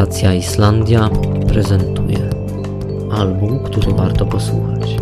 Stacja Islandia prezentuje album, który warto posłuchać.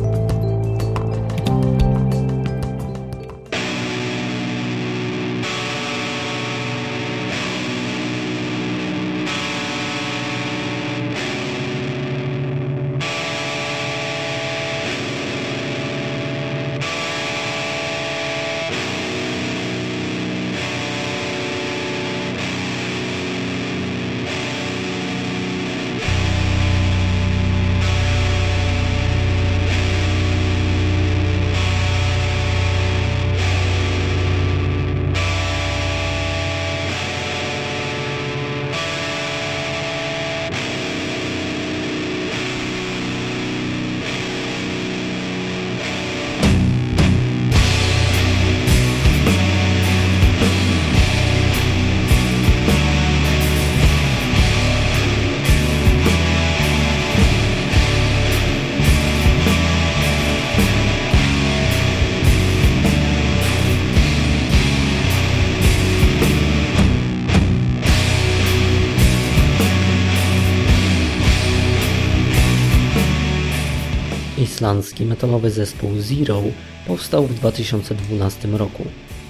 Islandzki metalowy zespół Zero powstał w 2012 roku.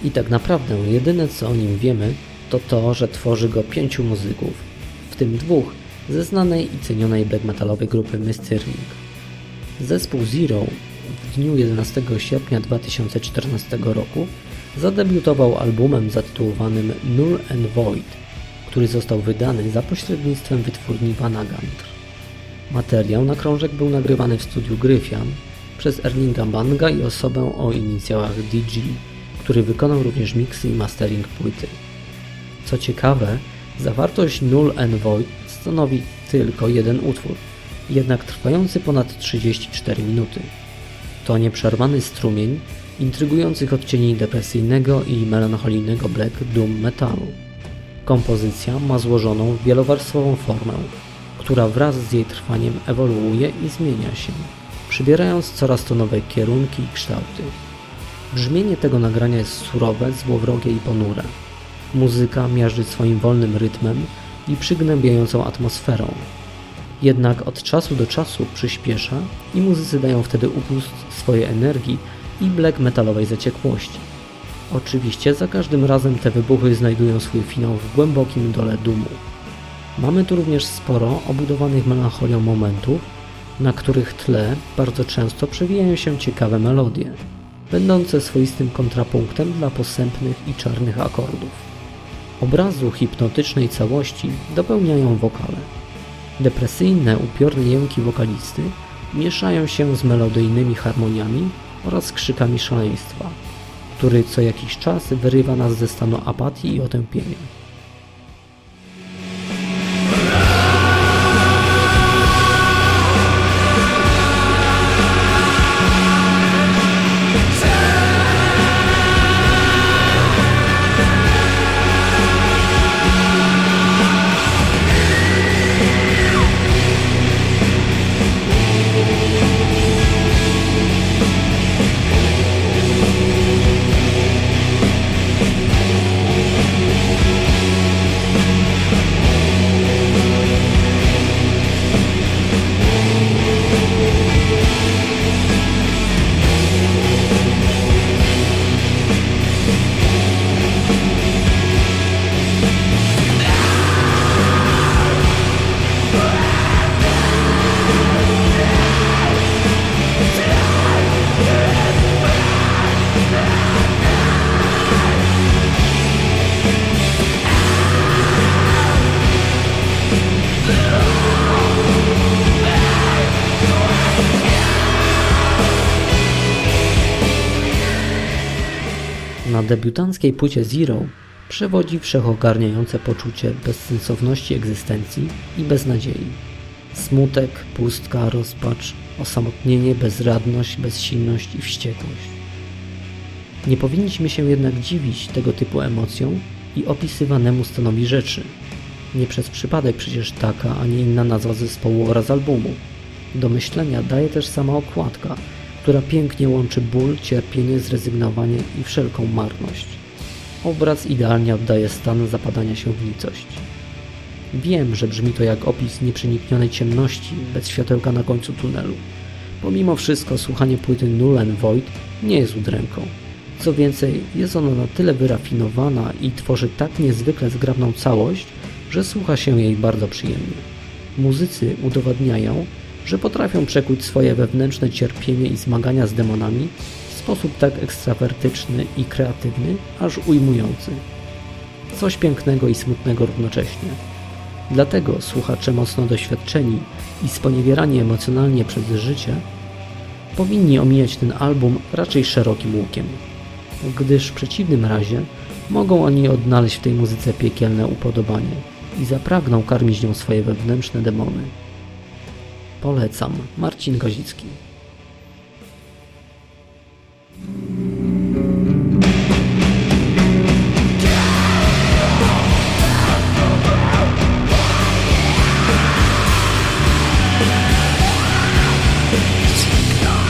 I tak naprawdę jedyne co o nim wiemy to to, że tworzy go pięciu muzyków, w tym dwóch ze znanej i cenionej black metalowej grupy Mystyrnik. Zespół Zero w dniu 11 sierpnia 2014 roku zadebiutował albumem zatytułowanym Null and Void, który został wydany za pośrednictwem wytwórni Vanagant. Materiał na krążek był nagrywany w studiu Gryfian przez Erlinga Banga i osobę o inicjałach DG, który wykonał również miksy i mastering płyty. Co ciekawe, zawartość Null and Void stanowi tylko jeden utwór, jednak trwający ponad 34 minuty. To nieprzerwany strumień intrygujących odcieni depresyjnego i melancholijnego black doom metalu. Kompozycja ma złożoną wielowarstwową formę, która wraz z jej trwaniem ewoluuje i zmienia się, przybierając coraz to nowe kierunki i kształty. Brzmienie tego nagrania jest surowe, złowrogie i ponure. Muzyka miażdży swoim wolnym rytmem i przygnębiającą atmosferą. Jednak od czasu do czasu przyspiesza i muzycy dają wtedy upust swojej energii i black metalowej zaciekłości. Oczywiście za każdym razem te wybuchy znajdują swój finał w głębokim dole dumu. Mamy tu również sporo obudowanych melancholią momentów, na których tle bardzo często przewijają się ciekawe melodie, będące swoistym kontrapunktem dla posępnych i czarnych akordów. Obrazu hipnotycznej całości dopełniają wokale. Depresyjne, upiorne jęki wokalisty mieszają się z melodyjnymi harmoniami oraz krzykami szaleństwa, który co jakiś czas wyrywa nas ze stanu apatii i otępienia. Na debiutanckiej płycie Zero przewodzi wszechogarniające poczucie bezsensowności egzystencji i beznadziei. Smutek, pustka, rozpacz, osamotnienie, bezradność, bezsilność i wściekłość. Nie powinniśmy się jednak dziwić tego typu emocjom i opisywanemu stanowi rzeczy. Nie przez przypadek przecież taka, a nie inna nazwa zespołu oraz albumu. Do myślenia daje też sama okładka – która pięknie łączy ból, cierpienie, zrezygnowanie i wszelką marność. Obraz idealnie oddaje stan zapadania się w nicość. Wiem, że brzmi to jak opis nieprzeniknionej ciemności bez światełka na końcu tunelu. Pomimo wszystko słuchanie płyty Null and Void nie jest udręką. Co więcej, jest ona na tyle wyrafinowana i tworzy tak niezwykle zgrabną całość, że słucha się jej bardzo przyjemnie. Muzycy udowadniają, że potrafią przekuć swoje wewnętrzne cierpienie i zmagania z demonami w sposób tak ekstrawertyczny i kreatywny, aż ujmujący. Coś pięknego i smutnego równocześnie. Dlatego słuchacze mocno doświadczeni i sponiewierani emocjonalnie przez życie powinni omijać ten album raczej szerokim łukiem, gdyż w przeciwnym razie mogą oni odnaleźć w tej muzyce piekielne upodobanie i zapragną karmić nią swoje wewnętrzne demony. Polecam. Marcin Gozicki. No.